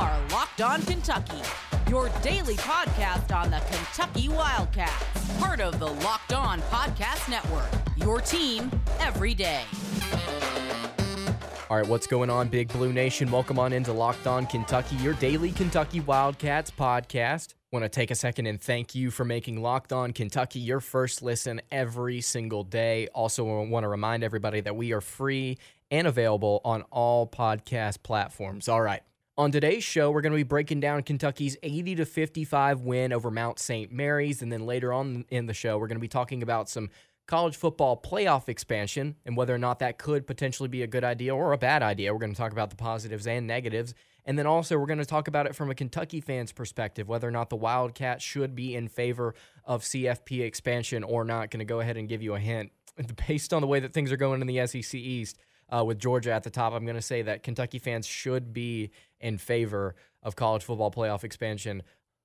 are Locked On Kentucky, your daily podcast on the Kentucky Wildcats, part of the Locked On Podcast Network. Your team every day. All right, what's going on, Big Blue Nation? Welcome on into Locked On Kentucky, your daily Kentucky Wildcats podcast. Want to take a second and thank you for making Locked On Kentucky your first listen every single day. Also, want to remind everybody that we are free and available on all podcast platforms. All right. On today's show, we're going to be breaking down Kentucky's 80 to 55 win over Mount St. Mary's and then later on in the show, we're going to be talking about some college football playoff expansion and whether or not that could potentially be a good idea or a bad idea. We're going to talk about the positives and negatives. And then also, we're going to talk about it from a Kentucky fan's perspective, whether or not the Wildcats should be in favor of CFP expansion or not. Going to go ahead and give you a hint. Based on the way that things are going in the SEC East, uh, with Georgia at the top, I'm going to say that Kentucky fans should be in favor of college football playoff expansion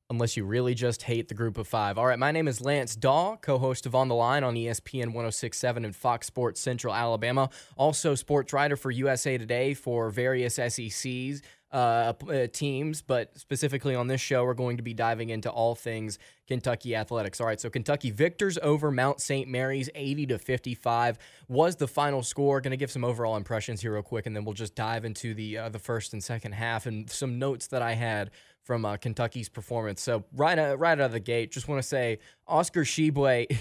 unless you really just hate the group of five. All right, my name is Lance Daw, co host of On the Line on ESPN 1067 and Fox Sports Central Alabama. Also, sports writer for USA Today for various SECs. Uh, uh, teams, but specifically on this show, we're going to be diving into all things Kentucky athletics. All right, so Kentucky victors over Mount St. Mary's 80 to 55 was the final score. Going to give some overall impressions here real quick, and then we'll just dive into the uh, the first and second half and some notes that I had from uh, Kentucky's performance. So right uh, right out of the gate, just want to say Oscar Tshiebwe,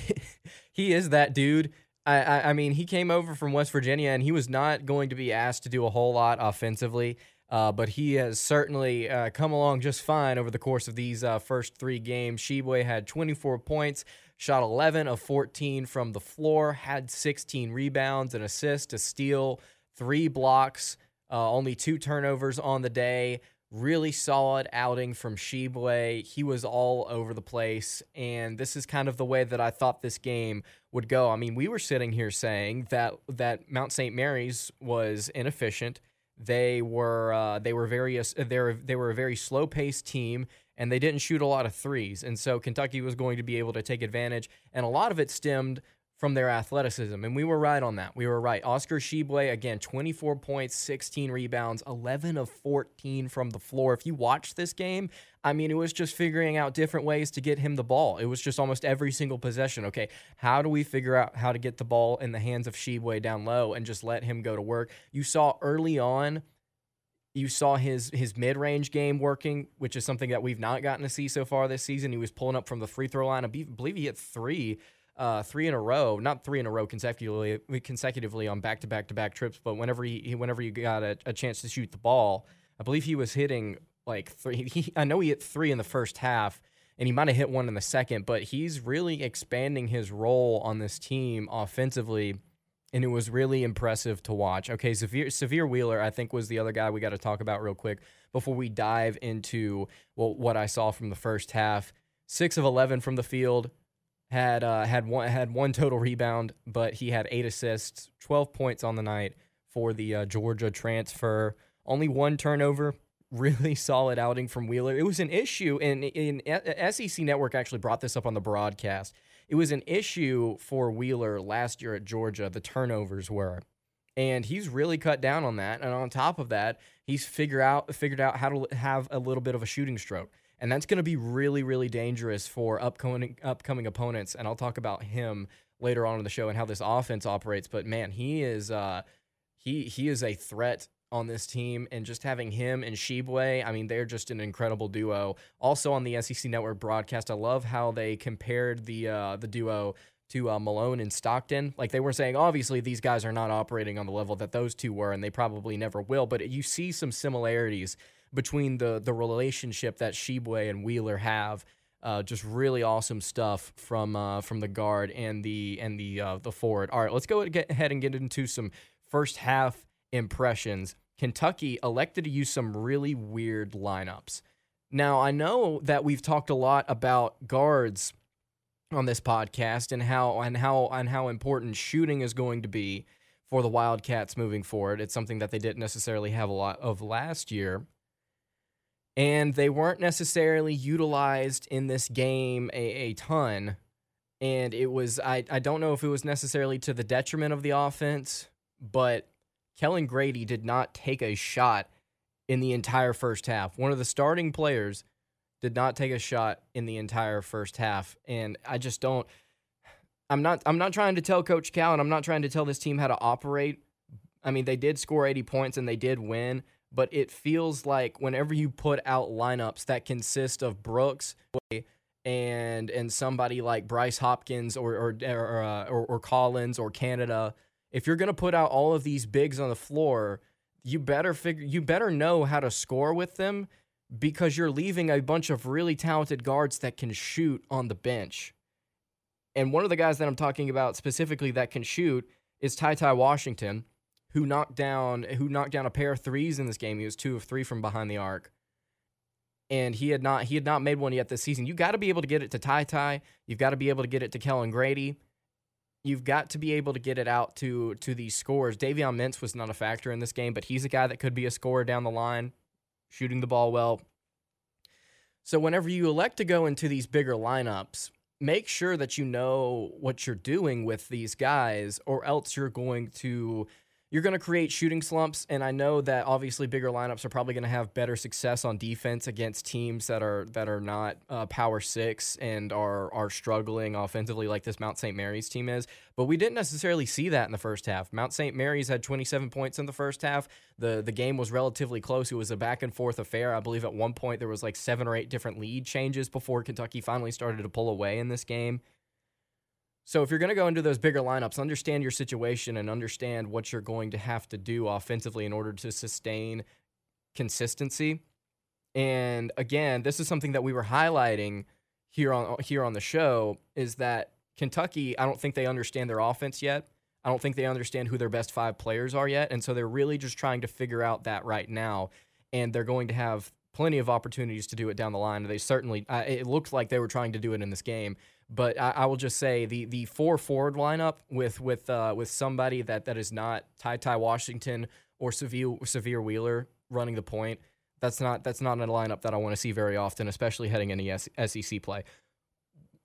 he is that dude. I, I, I mean, he came over from West Virginia, and he was not going to be asked to do a whole lot offensively. Uh, but he has certainly uh, come along just fine over the course of these uh, first three games. Tshiebwe had 24 points, shot 11 of 14 from the floor, had 16 rebounds, an assist, a steal, three blocks, uh, only two turnovers on the day. Really solid outing from Tshiebwe. He was all over the place, and this is kind of the way that I thought this game would go. I mean, we were sitting here saying that that Mount St. Mary's was inefficient. They were uh, they were very they were they were a very slow paced team, and they didn't shoot a lot of threes. And so Kentucky was going to be able to take advantage, and a lot of it stemmed from their athleticism. And we were right on that. We were right. Oscar Tshiebwe, again, 24 points, 16 rebounds, 11 of 14 from the floor. If you watch this game, I mean, it was just figuring out different ways to get him the ball. It was just almost every single possession. Okay, how do we figure out how to get the ball in the hands of Tshiebwe down low and just let him go to work? You saw early on you saw his his mid range game working, which is something that we've not gotten to see so far this season. He was pulling up from the free throw line. I believe he hit three uh, three in a row, not three in a row consecutively, consecutively on back to back to back trips, but whenever he, whenever you got a, a, chance to shoot the ball, I believe he was hitting like three. He, I know he hit three in the first half, and he might have hit one in the second, but he's really expanding his role on this team offensively, and it was really impressive to watch. Okay, Sahvir, Severe Wheeler, I think, was the other guy we got to talk about real quick before we dive into well, what I saw from the first half. Six of 11 from the field, had uh, had one had one total rebound, but he had eight assists, twelve points on the night for the uh, Georgia transfer. Only one turnover. Really solid outing from Wheeler. It was an issue, and in, SEC Network actually brought this up on the broadcast. It was an issue for Wheeler last year at Georgia. The turnovers were, and he's really cut down on that. And on top of that, he's figured out figured out how to have a little bit of a shooting stroke and that's going to be really really dangerous for upcoming upcoming opponents and I'll talk about him later on in the show and how this offense operates but man he is uh he he is a threat on this team and just having him and Tshiebwe, I mean they're just an incredible duo. Also on the SEC network broadcast, I love how they compared the uh the duo to uh, Malone and Stockton. Like they were saying, obviously these guys are not operating on the level that those two were, and they probably never will. But you see some similarities between the the relationship that Tshiebwe and Wheeler have. Uh, just really awesome stuff from uh, from the guard and the and the uh, the forward. All right, let's go ahead and get into some first half impressions. Kentucky elected to use some really weird lineups. Now I know that we've talked a lot about guards on this podcast and how and how and how important shooting is going to be for the Wildcats moving forward. It's something that they didn't necessarily have a lot of last year and they weren't necessarily utilized in this game a, a ton. And it was, I, I don't know if it was necessarily to the detriment of the offense, but Kellan Grady did not take a shot in the entire first half. One of the starting players did not take a shot in the entire first half, and I just don't. I'm not. I'm not trying to tell Coach Cal, and I'm not trying to tell this team how to operate. I mean, they did score 80 points and they did win, but it feels like whenever you put out lineups that consist of Brooks and and somebody like Bryce Hopkins or or or, uh, or, or Collins or Canada, if you're gonna put out all of these bigs on the floor, you better figure you better know how to score with them because you're leaving a bunch of really talented guards that can shoot on the bench. And one of the guys that I'm talking about specifically that can shoot is Ty Ty Washington, who knocked down who knocked down a pair of threes in this game. He was two of three from behind the arc. And he had not he had not made one yet this season. You got to be able to get it to Ty Ty. You've got to be able to get it to Kellan Grady. You've got to be able to get it out to to these scores. Davion Mintz was not a factor in this game, but he's a guy that could be a scorer down the line shooting the ball well. So whenever you elect to go into these bigger lineups, make sure that you know what you're doing with these guys, or else you're going to you're going to create shooting slumps. And I know that obviously bigger lineups are probably going to have better success on defense against teams that are that are not uh, power six and are are struggling offensively like this Mount St. Mary's team is. But we didn't necessarily see that in the first half. Mount St. Mary's had 27 points in the first half. the The game was relatively close. It was a back and forth affair. I believe at one point there was like seven or eight different lead changes before Kentucky finally started to pull away in this game. So if you're going to go into those bigger lineups, understand your situation and understand what you're going to have to do offensively in order to sustain consistency. And again, this is something that we were highlighting here on here on the show is that Kentucky, I don't think they understand their offense yet. I don't think they understand who their best 5 players are yet, and so they're really just trying to figure out that right now. And they're going to have plenty of opportunities to do it down the line. They certainly uh, it looked like they were trying to do it in this game. But I, I, will just say the the four forward lineup with with uh, with somebody that that is not Ty Ty Washington or Sahvir Severe Wheeler running the point. That's not that's not a lineup that I want to see very often, especially heading into SEC play.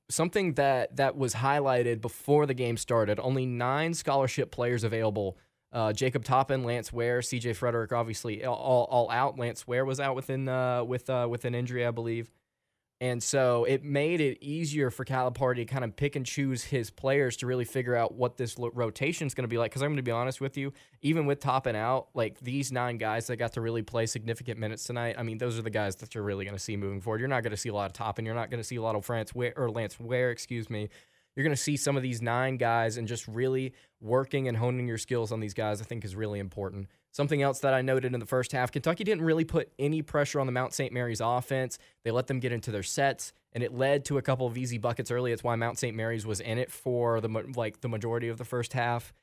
Something that that was highlighted before the game started. Only nine scholarship players available. Uh, Jacob Toppin, Lance Ware, C.J. Frederick, obviously all, all out. Lance Ware was out within uh, with uh, with an injury, I believe. And so it made it easier for Calipari to kind of pick and choose his players to really figure out what this rotation is going to be like. Because I'm going to be honest with you, even with Toppin out, like these nine guys that got to really play significant minutes tonight, I mean, those are the guys that you're really going to see moving forward. You're not going to see a lot of Toppin. You're not going to see a lot of France Ware, or Lance Ware, excuse me. You're going to see some of these nine guys and just really working and honing your skills on these guys, I think is really important. Something else that I noted in the first half Kentucky didn't really put any pressure on the Mount St. Mary's offense. They let them get into their sets, and it led to a couple of easy buckets early. It's why Mount St. Mary's was in it for the like the majority of the first half.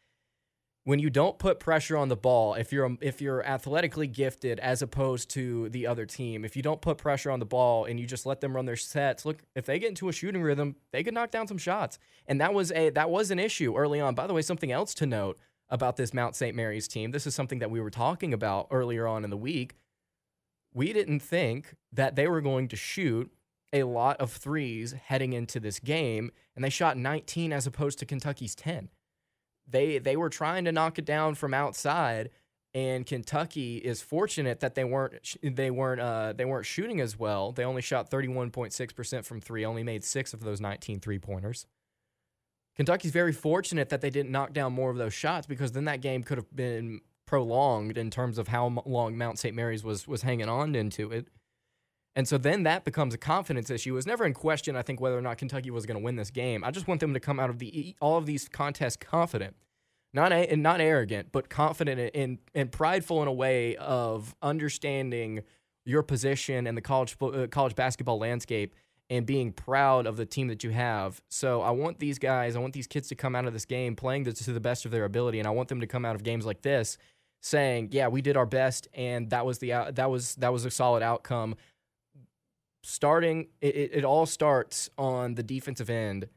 When you don't put pressure on the ball, if you're um, if you're athletically gifted as opposed to the other team, if you don't put pressure on the ball and you just let them run their sets, look, if they get into a shooting rhythm, they could knock down some shots. And that was a that was an issue early on. By the way, something else to note about this Mount St. Mary's team. This is something that we were talking about earlier on in the week. We didn't think that they were going to shoot a lot of threes heading into this game, and they shot 19 as opposed to Kentucky's 10. They they were trying to knock it down from outside, and Kentucky is fortunate that they weren't they weren't uh, they weren't shooting as well. They only shot 31.6% from three, only made six of those 19 three pointers. Kentucky's very fortunate that they didn't knock down more of those shots because then that game could have been prolonged in terms of how long Mount St. Mary's was was hanging on into it. And so then that becomes a confidence issue. It was never in question, I think, whether or not Kentucky was going to win this game. I just want them to come out of the all of these contests confident, not a, not arrogant, but confident and, and prideful in a way of understanding your position in the college uh, college basketball landscape and being proud of the team that you have. So I want these guys, I want these kids to come out of this game playing this to the best of their ability, and I want them to come out of games like this saying, "Yeah, we did our best, and that was the that was that was a solid outcome." Starting, it, it all starts on the defensive end.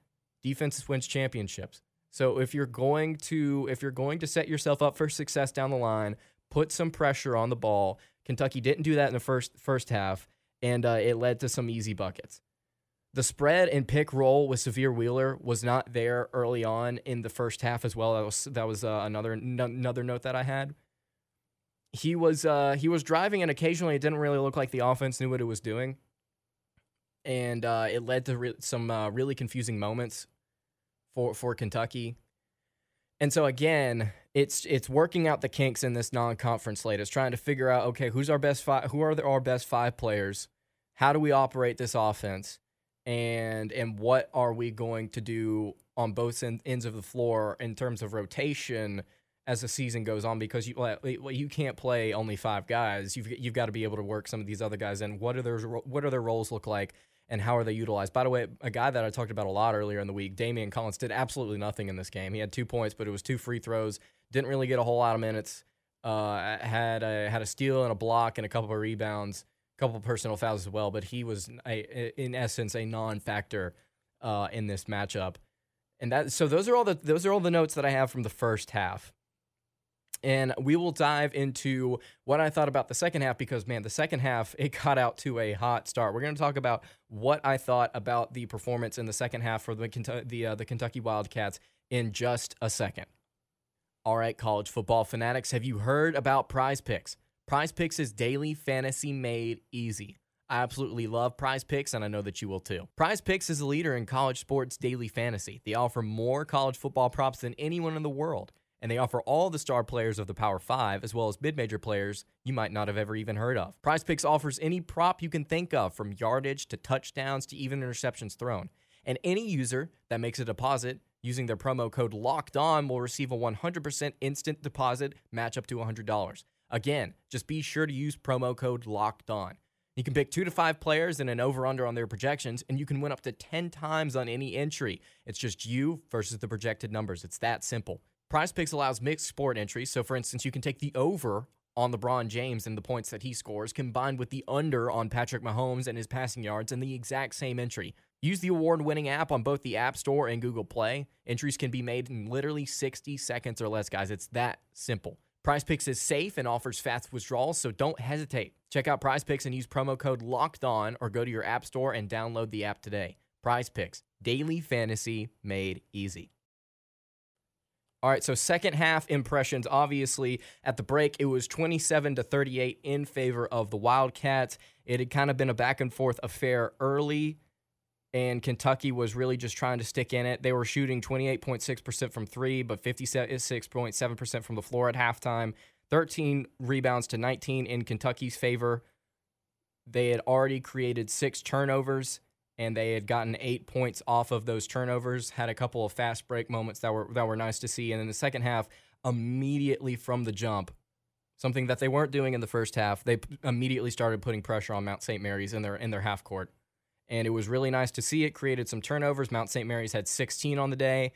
Defense wins championships. So if you're going to if you're going to set yourself up for success down the line, put some pressure on the ball. Kentucky didn't do that in the first first half, and uh, it led to some easy buckets. The spread and pick roll with Sahvir Wheeler was not there early on in the first half as well. That was that was uh, another n- another note that I had. he was uh, he was driving, and occasionally it didn't really look like the offense knew what it was doing, and uh, it led to re- some uh, really confusing moments for for Kentucky. And so again, it's it's working out the kinks in this non-conference slate. It's trying to figure out okay, who's our best five? Who are the, our best five players? How do we operate this offense? And and what are we going to do on both ends of the floor in terms of rotation as the season goes on? Because you you can't play only five guys. You've you've got to be able to work some of these other guys in. What are their what are their roles look like? And how are they utilized? By the way, a guy that I talked about a lot earlier in the week, Daimion Collins, did absolutely nothing in this game. He had two points, but it was two free throws. Didn't really get a whole lot of minutes. Uh, had a had a steal and a block and a couple of rebounds, a couple of personal fouls as well. But he was a, in essence a non-factor uh, in this matchup. And that so those are all the those are all the notes that I have from the first half and we will dive into what I thought about the second half because man, the second half it got out to a hot start. We're going to talk about what I thought about the performance in the second half for the the uh, the Kentucky Wildcats in just a second. All right, college football fanatics, have you heard about Prize Picks? Prize Picks is daily fantasy made easy. I absolutely love Prize Picks, and I know that you will too. Prize Picks is a leader in college sports daily fantasy. They offer more college football props than anyone in the world and they offer all the star players of the Power 5 as well as mid-major players you might not have ever even heard of. Prize Picks offers any prop you can think of from yardage to touchdowns to even interceptions thrown. And any user that makes a deposit using their promo code locked on will receive a 100% instant deposit match up to $100. Again, just be sure to use promo code locked on. You can pick two to five players and an over under on their projections, and you can win up to 10 times on any entry. It's just you versus the projected numbers. It's that simple. Prize Picks allows mixed sport entries. So, for instance, you can take the over on LeBron James and the points that he scores, combined with the under on Patrick Mahomes and his passing yards in the exact same entry. Use the award winning app on both the App Store and Google Play. Entries can be made in literally 60 seconds or less, guys. It's that simple. Prize Picks is safe and offers fast withdrawals, so don't hesitate. Check out Prize Picks and use promo code LOCKED ON or go to your App Store and download the app today. Prize Picks, daily fantasy made easy. All right, so second half impressions. Obviously, at the break, it was 27 to 38 in favor of the Wildcats. It had kind of been a back and forth affair early, and Kentucky was really just trying to stick in it. They were shooting 28.6% from three, but 56.7% from the floor at halftime. 13 rebounds to 19 in Kentucky's favor. They had already created six turnovers and they had gotten eight points off of those turnovers. Had a couple of fast break moments that were that were nice to see, and in the second half, immediately from the jump, something that they weren't doing in the first half, they immediately started putting pressure on Mount St. Mary's in their in their half court, and it was really nice to see. It created some turnovers. Mount St. Mary's had 16 on the day.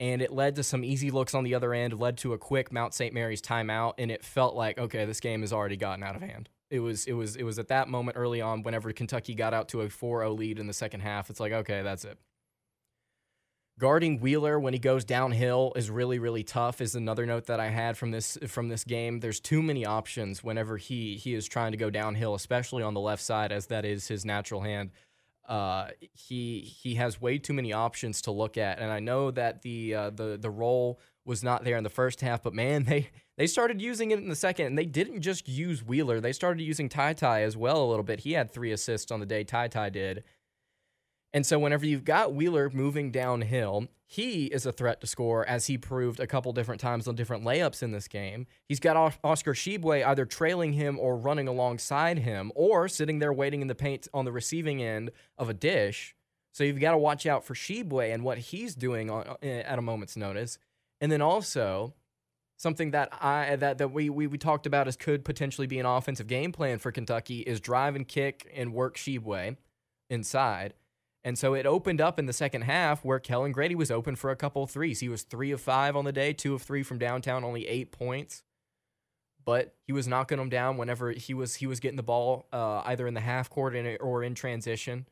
And it led to some easy looks on the other end, led to a quick Mount St. Mary's timeout, and it felt like, okay, this game has already gotten out of hand it was it was it was at that moment early on whenever Kentucky got out to a 4-0 lead in the second half it's like okay that's it. Guarding Wheeler when he goes downhill is really really tough is another note that I had from this from this game. There's too many options whenever he he is trying to go downhill especially on the left side as that is his natural hand. Uh, he he has way too many options to look at and I know that the uh, the the role was not there in the first half, but man, they they started using it in the second, and they didn't just use Wheeler. They started using Ty Ty as well a little bit. He had three assists on the day Ty Ty did. And so whenever you've got Wheeler moving downhill, he is a threat to score, as he proved a couple different times on different layups in this game. He's got Oscar Tshiebwe either trailing him or running alongside him, or sitting there waiting in the paint on the receiving end of a dish. So you've got to watch out for Tshiebwe and what he's doing on, eh, at a moment's notice. And then also something that I that that we, we we talked about as could potentially be an offensive game plan for Kentucky is drive and kick and work Tshiebwe inside. And so it opened up in the second half where Kellan Grady was open for a couple threes. He was three of five on the day, two of three from downtown, only eight points. But he was knocking them down whenever he was he was getting the ball uh, either in the half court or in transition.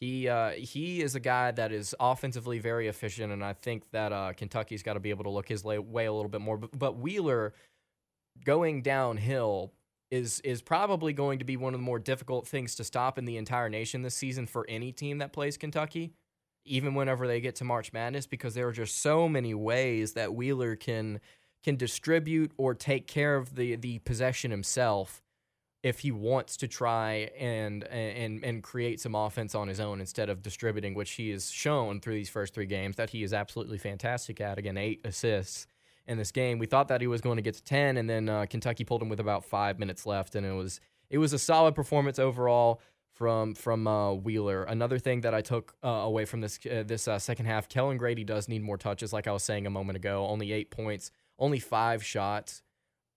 He uh, he is a guy that is offensively very efficient, and I think that uh, Kentucky's got to be able to look his way a little bit more. But, but Wheeler going downhill is is probably going to be one of the more difficult things to stop in the entire nation this season for any team that plays Kentucky, even whenever they get to March Madness, because there are just so many ways that Wheeler can can distribute or take care of the the possession himself if he wants to try and and and create some offense on his own instead of distributing, which he has shown through these first three games that he is absolutely fantastic at. Again, eight assists in this game. We thought that he was going to get to ten, and then uh, Kentucky pulled him with about five minutes left, and it was it was a solid performance overall from from uh, Wheeler. Another thing that I took uh, away from this uh, this uh, second half, Kellan Grady does need more touches, like I was saying a moment ago. Only eight points, only five shots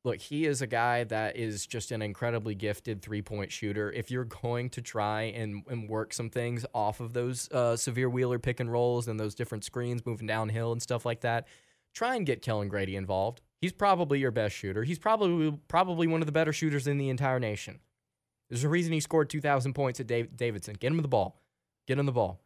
look, he is a guy that is just an incredibly gifted three point shooter. If you're going to try and, and work some things off of those uh, Sahvir Wheeler pick and rolls and those different screens moving downhill and stuff like that, try and get Kellan Grady involved. He's probably your best shooter. He's probably probably one of the better shooters in the entire nation. There's a reason he scored 2,000 points at Davidson. Get him the ball. Get him the ball.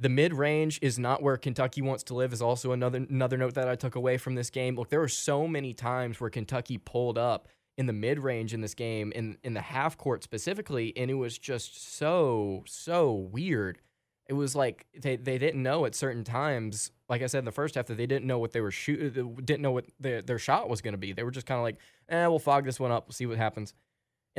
The mid range is not where Kentucky wants to live. Is also another another note that I took away from this game. Look, there were so many times where Kentucky pulled up in the mid range in this game, in in the half court specifically, and it was just so so weird. It was like they, they didn't know at certain times, like I said in the first half, that they didn't know what they were shooting, didn't know what their, their shot was going to be. They were just kind of like, eh, we'll fog this one up, we'll see what happens.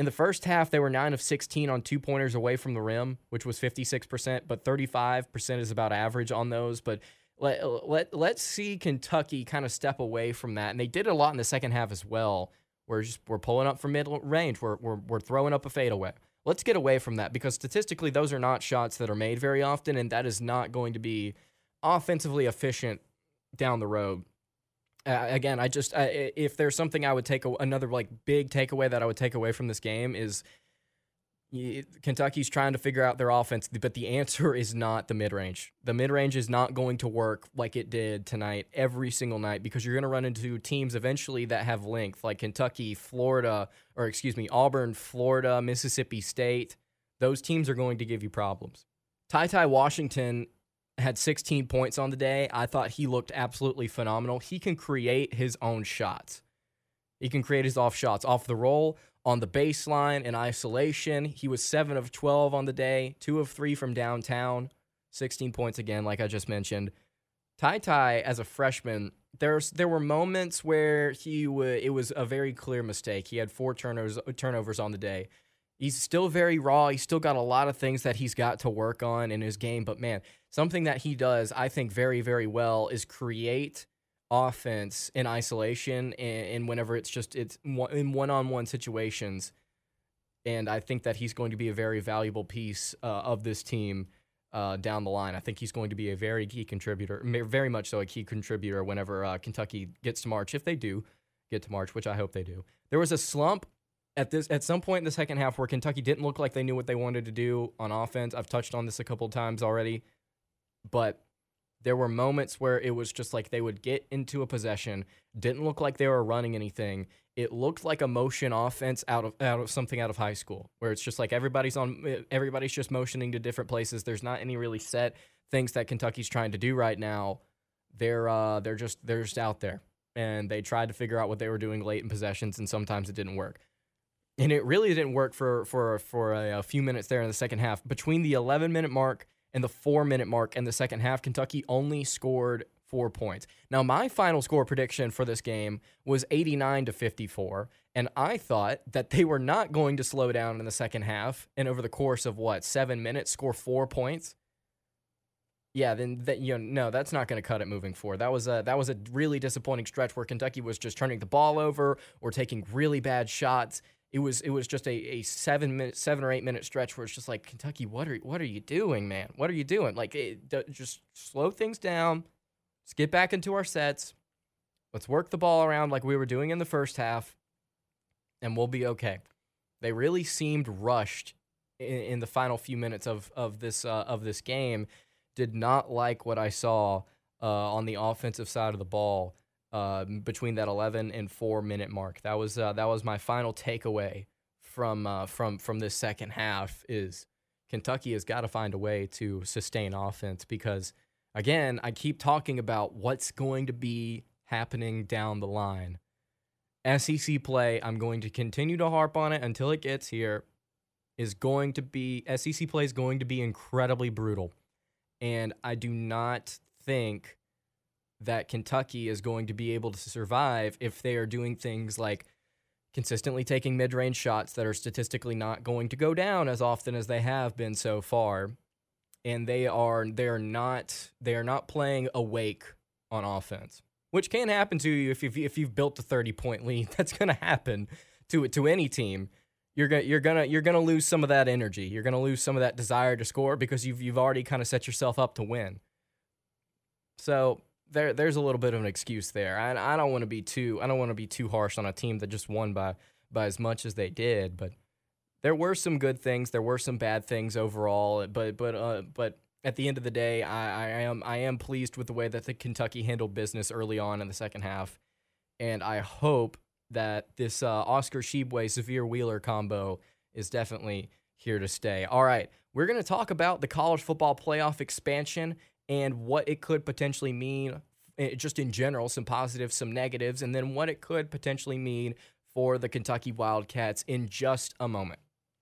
In the first half, they were 9 of 16 on two pointers away from the rim, which was 56%, but 35% is about average on those. But let, let, let's see Kentucky kind of step away from that. And they did a lot in the second half as well. We're just we're pulling up from middle range. We're, we're, we're throwing up a fadeaway. Let's get away from that because statistically, those are not shots that are made very often, and that is not going to be offensively efficient down the road uh, again, I just if there's something I would take a, another like big takeaway that I would take away from this game is Kentucky's trying to figure out their offense, but the answer is not the mid range. The mid range is not going to work like it did tonight every single night because you're going to run into teams eventually that have length, like Kentucky, Florida, or excuse me, Auburn, Florida, Mississippi State. Those teams are going to give you problems. Ty Ty Washington had 16 points on the day. I thought he looked absolutely phenomenal. He can create his own shots. He can create his off shots off the roll, on the baseline, in isolation. He was 7 of 12 on the day, 2 of 3 from downtown, 16 points again, like I just mentioned. Ty Ty, as a freshman, there's there were moments where he w- it was a very clear mistake. He had four turnovers uh, turnovers on the day he's still very raw. He's still got a lot of things that he's got to work on in his game. But man, something that he does, I think, very, very well is create offense in isolation and, and whenever it's just it's in one-on-one situations. And I think that he's going to be a very valuable piece uh, of this team uh, down the line. I think he's going to be a very key contributor, very much so a key contributor whenever uh, Kentucky gets to March, if they do get to March, which I hope they do. There was a slump at this at some point in the second half where Kentucky didn't look like they knew what they wanted to do on offense. I've touched on this a couple times already, but there were moments where it was just like they would get into a possession, didn't look like they were running anything. It looked like a motion offense out of out of something out of high school, where it's just like everybody's on everybody's just motioning to different places. There's not any really set things that Kentucky's trying to do right now. They're uh they're just they're just out there. And they tried to figure out what they were doing late in possessions, and sometimes it didn't work and it really didn't work for for for a, a, few minutes there in the second half. Between the 11 minute mark and the four minute mark in the second half, Kentucky only scored four points. Now, my final score prediction for this game was 89 to 54, and I thought that they were not going to slow down in the second half and over the course of what seven minutes score four points. Yeah, then that you know no, that's not going to cut it moving forward. That was a that was a really disappointing stretch where Kentucky was just turning the ball over or taking really bad shots it was it was just a, a seven minute seven or eight minute stretch where it's just like Kentucky, what are what are you doing, man? What are you doing? Like, it, just slow things down. Let's get back into our sets. Let's work the ball around like we were doing in the first half, and we'll be okay. They really seemed rushed in, in the final few minutes of of this uh, of this game. Did not like what I saw uh, on the offensive side of the ball uh, between that 11 and 4 minute mark. That was uh, that was my final takeaway from uh, from from this second half is Kentucky has got to find a way to sustain offense because again, I keep talking about what's going to be happening down the line. SEC play, I'm going to continue to harp on it until it gets here is going to be SEC play is going to be incredibly brutal. And I do not think that Kentucky is going to be able to survive if they are doing things like consistently taking mid-range shots that are statistically not going to go down as often as they have been so far. And they are they are not they are not playing awake on offense which can happen to you if you've, if you've built a 30 point lead. That's going to happen to to any team. You're gonna you're to you're to lose some of that energy. You're to lose some of that desire to score because you've you've already kind of set yourself up to win. So there there's a little bit of an excuse there. I, I don't want to be too I don't want to be too harsh on a team that just won by by as much as they did, but there were some good things, there were some bad things overall, but but uh, but at the end of the day, I, I am I am pleased with the way that the Kentucky handled business early on in the second half, and I hope that this uh, Oscar Tshiebwe Sahvir Wheeler combo is definitely here to stay. All right, we're going to talk about the college football playoff expansion and what it could potentially mean eh, just in general, some positives, some negatives, and then what it could potentially mean for the Kentucky Wildcats in just a moment.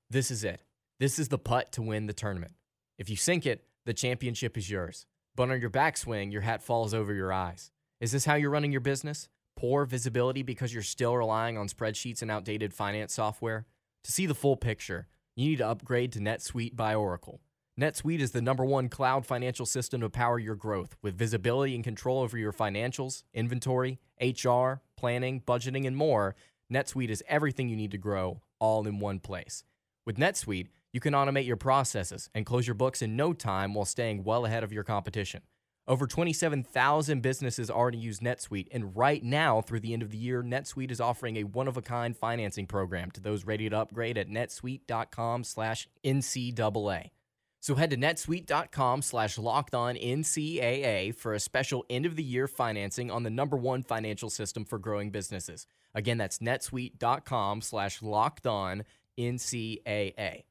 This is it. This is the putt to win the tournament. If you sink it, the championship is yours. But on your backswing, your hat falls over your eyes. Is this how you're running your business? Poor visibility because you're still relying on spreadsheets and outdated finance software? To see the full picture, you need to upgrade to NetSuite by Oracle. NetSuite is the number one cloud financial system to power your growth with visibility and control over your financials, inventory, HR, planning, budgeting, and more. NetSuite is everything you need to grow all in one place. With NetSuite, you can automate your processes and close your books in no time while staying well ahead of your competition. Over 27,000 businesses already use NetSuite, and right now, through the end of the year, NetSuite is offering a one-of-a-kind financing program to those ready to upgrade at netsuite.com/ncaa. So head to netsuite.com slash locked on NCAA for a special end of the year financing on the number one financial system for growing businesses. Again, that's netsuite.com slash locked on NCAA.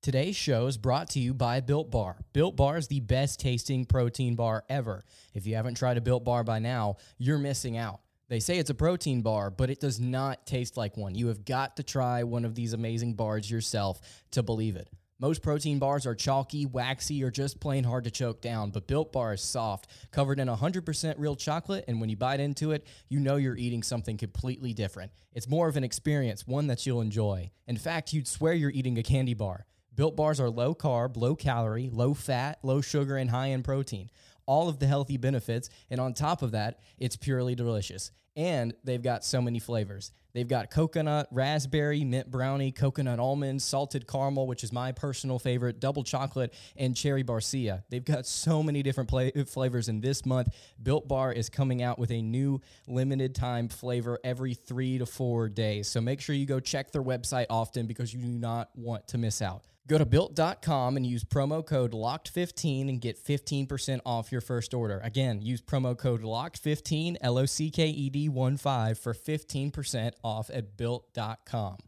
Today's show is brought to you by Built Bar. Built Bar is the best tasting protein bar ever. If you haven't tried a Built Bar by now, you're missing out. They say it's a protein bar, but it does not taste like one. You have got to try one of these amazing bars yourself to believe it. Most protein bars are chalky, waxy, or just plain hard to choke down, but Built Bar is soft, covered in 100% real chocolate, and when you bite into it, you know you're eating something completely different. It's more of an experience, one that you'll enjoy. In fact, you'd swear you're eating a candy bar. Built Bars are low carb, low calorie, low fat, low sugar, and high in protein. All of the healthy benefits, and on top of that, it's purely delicious. And they've got so many flavors. They've got coconut, raspberry, mint brownie, coconut almond, salted caramel, which is my personal favorite, double chocolate, and cherry barcia. They've got so many different play- flavors. And this month, Built Bar is coming out with a new limited time flavor every three to four days. So make sure you go check their website often because you do not want to miss out. Go to built.com and use promo code LOCKED15 and get 15% off your first order. Again, use promo code LOCKED15, L O C K E D 1 5 for 15% off at built.com.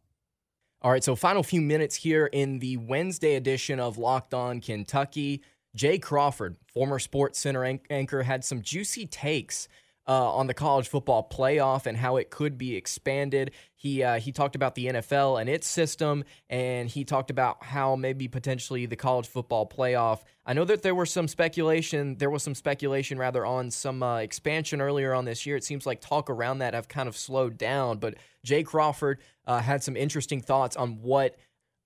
All right, so final few minutes here in the Wednesday edition of Locked On Kentucky. Jay Crawford, former Sports Center anchor, had some juicy takes uh, on the college football playoff and how it could be expanded. He uh, he talked about the NFL and its system, and he talked about how maybe potentially the college football playoff. I know that there was some speculation. There was some speculation rather on some uh, expansion earlier on this year. It seems like talk around that have kind of slowed down. But Jay Crawford uh, had some interesting thoughts on what.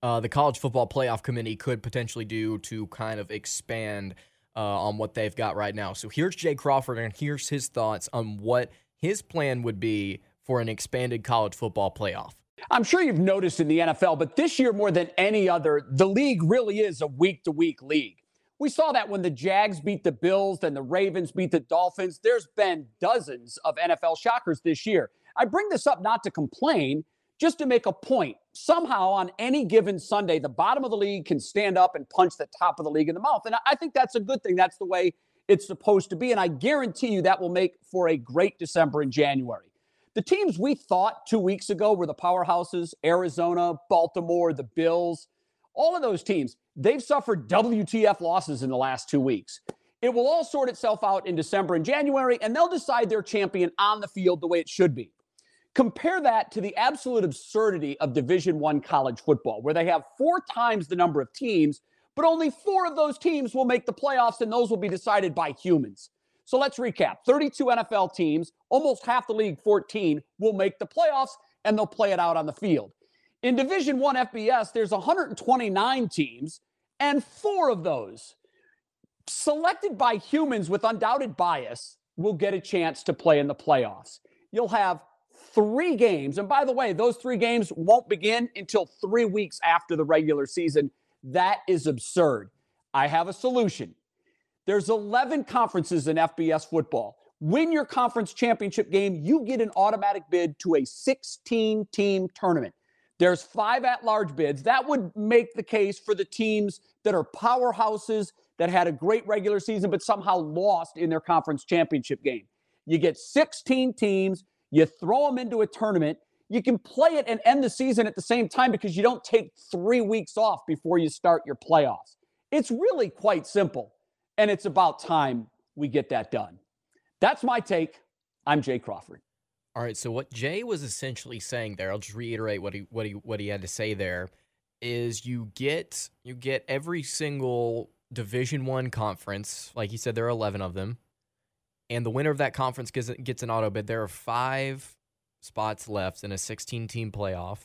Uh, the college football playoff committee could potentially do to kind of expand uh, on what they've got right now. So here's Jay Crawford, and here's his thoughts on what his plan would be for an expanded college football playoff. I'm sure you've noticed in the NFL, but this year more than any other, the league really is a week to week league. We saw that when the Jags beat the Bills, then the Ravens beat the Dolphins. There's been dozens of NFL shockers this year. I bring this up not to complain, just to make a point. Somehow, on any given Sunday, the bottom of the league can stand up and punch the top of the league in the mouth. And I think that's a good thing. That's the way it's supposed to be. And I guarantee you that will make for a great December and January. The teams we thought two weeks ago were the powerhouses Arizona, Baltimore, the Bills, all of those teams, they've suffered WTF losses in the last two weeks. It will all sort itself out in December and January, and they'll decide their champion on the field the way it should be. Compare that to the absolute absurdity of Division 1 college football where they have four times the number of teams, but only four of those teams will make the playoffs and those will be decided by humans. So let's recap 32 NFL teams, almost half the league, 14, will make the playoffs and they'll play it out on the field. In Division 1 FBS, there's 129 teams, and four of those selected by humans with undoubted bias will get a chance to play in the playoffs. You'll have three games. And by the way, those three games won't begin until three weeks after the regular season. That is absurd. I have a solution. There's 11 conferences in FBS football. Win your conference championship game, you get an automatic bid to a 16 team tournament. There's five at large bids. That would make the case for the teams that are powerhouses that had a great regular season but somehow lost in their conference championship game. You get 16 teams, you throw them into a tournament, you can play it and end the season at the same time because you don't take three weeks off before you start your playoffs. It's really quite simple, and it's about time we get that done. That's my take. I'm Jay Crawford. All right, so what Jay was essentially saying there, I'll just reiterate what he what he what he had to say there is you get you get every single Division 1 conference, like he said there are 11 of them, and the winner of that conference gets gets an auto bid. There are 5 spots left in a 16 team playoff.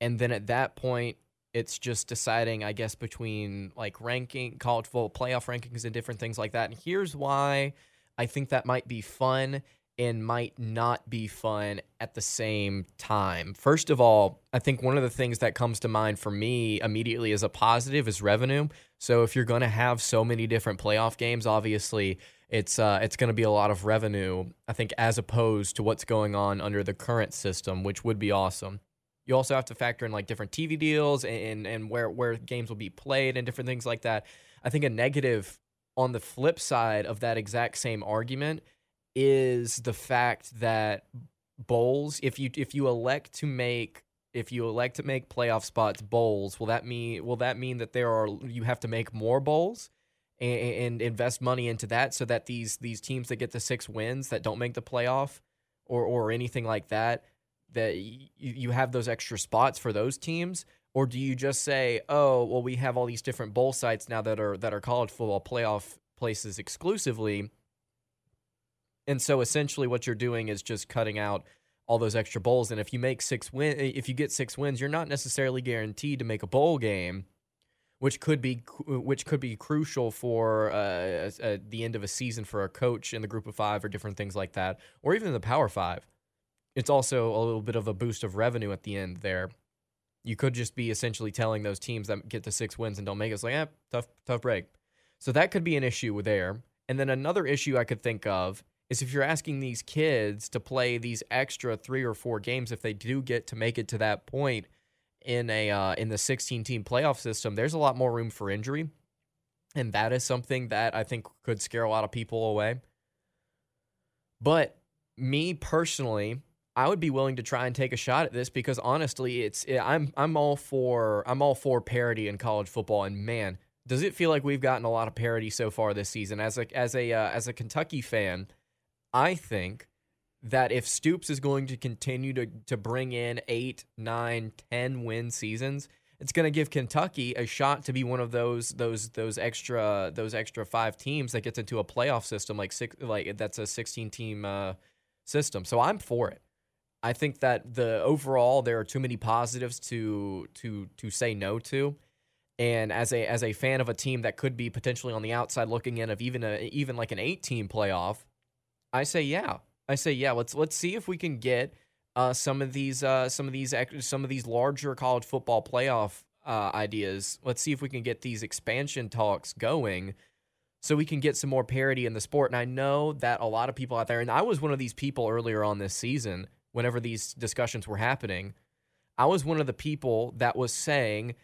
And then at that point, it's just deciding, I guess, between like ranking, college football playoff rankings and different things like that. And here's why I think that might be fun and might not be fun at the same time. First of all, I think one of the things that comes to mind for me immediately as a positive is revenue. So if you're going to have so many different playoff games, obviously it's uh, it's going to be a lot of revenue. I think as opposed to what's going on under the current system, which would be awesome. You also have to factor in like different TV deals and and where where games will be played and different things like that. I think a negative on the flip side of that exact same argument is the fact that bowls if you if you elect to make if you elect to make playoff spots bowls will that mean will that mean that there are you have to make more bowls and, and invest money into that so that these these teams that get the six wins that don't make the playoff or or anything like that that you, you have those extra spots for those teams? Or do you just say oh well we have all these different bowl sites now that are that are college football playoff places exclusively and so essentially what you're doing is just cutting out all those extra bowls. And if you make six win, if you get six wins, you're not necessarily guaranteed to make a bowl game, which could be which could be crucial for uh, a, the end of a season for a coach in the group of five or different things like that, or even in the Power Five. It's also a little bit of a boost of revenue at the end there. You could just be essentially telling those teams that get the six wins and don't make it, it's like, eh, tough, tough break. So that could be an issue there. And then another issue I could think of is if you're asking these kids to play these extra three or four games, if they do get to make it to that point in a uh, in the 16 team playoff system, there's a lot more room for injury, and that is something that I think could scare a lot of people away. But me personally, I would be willing to try and take a shot at this because honestly, it's I'm I'm all for I'm all for parity in college football, and man, does it feel like we've gotten a lot of parity so far this season? As a as a uh, as a Kentucky fan I think that if Stoops is going to continue to, to bring in eight, nine, ten win seasons, it's going to give Kentucky a shot to be one of those those those extra those extra five teams that gets into a playoff system like six like that's a sixteen team uh, system. So I'm for it. I think that the overall there are too many positives to to to say no to. And as a as a fan of a team that could be potentially on the outside looking in of even a even like an eight team playoff, I say yeah. I say yeah. Let's let's see if we can get uh, some of these uh, some of these some of these larger college football playoff uh, ideas. Let's see if we can get these expansion talks going, so we can get some more parity in the sport. And I know that a lot of people out there, and I was one of these people earlier on this season, whenever these discussions were happening, I was one of the people that was saying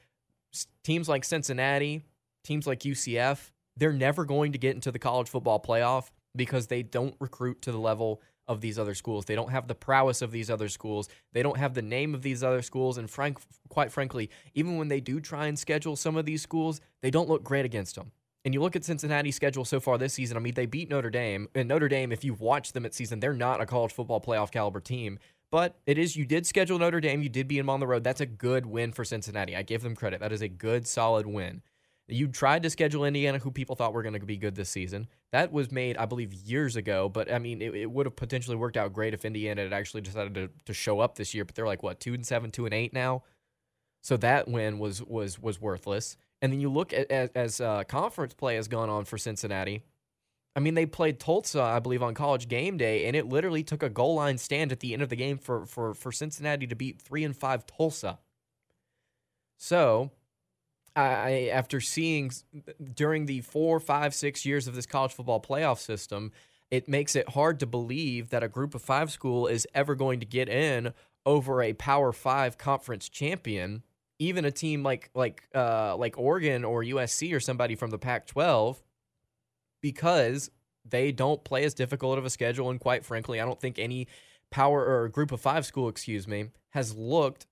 teams like Cincinnati, teams like UCF, they're never going to get into the college football playoff because they don't recruit to the level of these other schools. They don't have the prowess of these other schools. They don't have the name of these other schools. And frank, quite frankly, even when they do try and schedule some of these schools, they don't look great against them. And you look at Cincinnati's schedule so far this season. I mean, they beat Notre Dame. And Notre Dame, if you've watched them at season, they're not a college football playoff caliber team. But it is, you did schedule Notre Dame. You did beat them on the road. That's a good win for Cincinnati. I give them credit. That is a good, solid win. You tried to schedule Indiana, who people thought were going to be good this season. That was made, I believe, years ago. But I mean, it, it would have potentially worked out great if Indiana had actually decided to, to show up this year. But they're like what two and seven, two and eight now. So that win was was was worthless. And then you look at as, as uh, conference play has gone on for Cincinnati. I mean, they played Tulsa, I believe, on College Game Day, and it literally took a goal line stand at the end of the game for for for Cincinnati to beat three and five Tulsa. So I, after seeing during the four, five, six years of this college football playoff system, it makes it hard to believe that a group of five school is ever going to get in over a Power Five conference champion, even a team like like uh, like Oregon or USC or somebody from the Pac-12, because they don't play as difficult of a schedule, and quite frankly, I don't think any power or group of five school, excuse me, has looked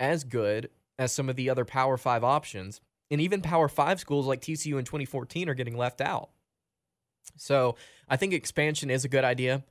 as good as some of the other Power Five options and even Power Five schools like TCU in 2014 are getting left out. So I think expansion is a good idea.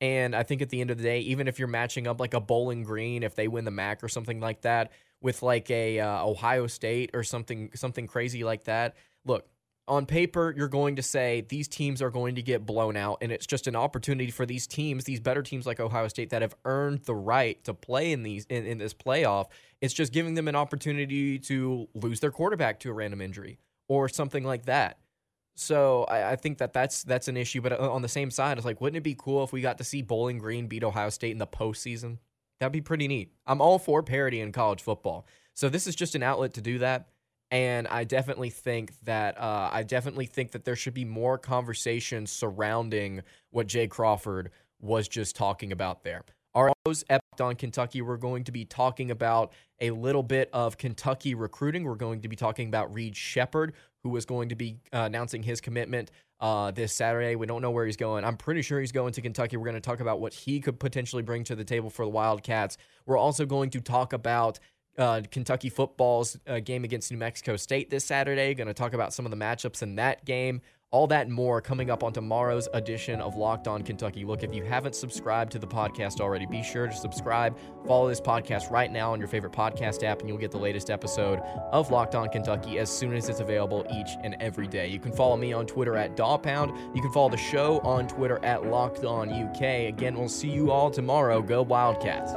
And I think at the end of the day, even if you're matching up like a Bowling Green, if they win the MAC or something like that, with like a uh, Ohio State or something something crazy like that, look, on paper, you're going to say these teams are going to get blown out, and it's just an opportunity for these teams, these better teams like Ohio State that have earned the right to play in these in, in this playoff. It's just giving them an opportunity to lose their quarterback to a random injury or something like that. So I, I, think that that's that's an issue. But uh, on the same side, it's like, wouldn't it be cool if we got to see Bowling Green beat Ohio State in the postseason? That'd be pretty neat. I'm all for parity in college football. So this is just an outlet to do that and I definitely think that uh, I definitely think that there should be more conversation surrounding what Jay Crawford was just talking about there. Our episode on Kentucky, we're going to be talking about a little bit of Kentucky recruiting. We're going to be talking about Reed Sheppard, who is going to be uh, announcing his commitment uh, this Saturday. We don't know where he's going. I'm pretty sure he's going to Kentucky. We're going to talk about what he could potentially bring to the table for the Wildcats. We're also going to talk about uh, Kentucky football's uh, game against New Mexico State this Saturday. Going to talk about some of the matchups in that game. All that and more coming up on tomorrow's edition of Locked On Kentucky. Look, if you haven't subscribed to the podcast already, be sure to subscribe. Follow this podcast right now on your favorite podcast app, and you'll get the latest episode of Locked On Kentucky as soon as it's available each and every day. You can follow me on Twitter at DawPound. You can follow the show on Twitter at Locked On UK. Again, we'll see you all tomorrow. Go Wildcats.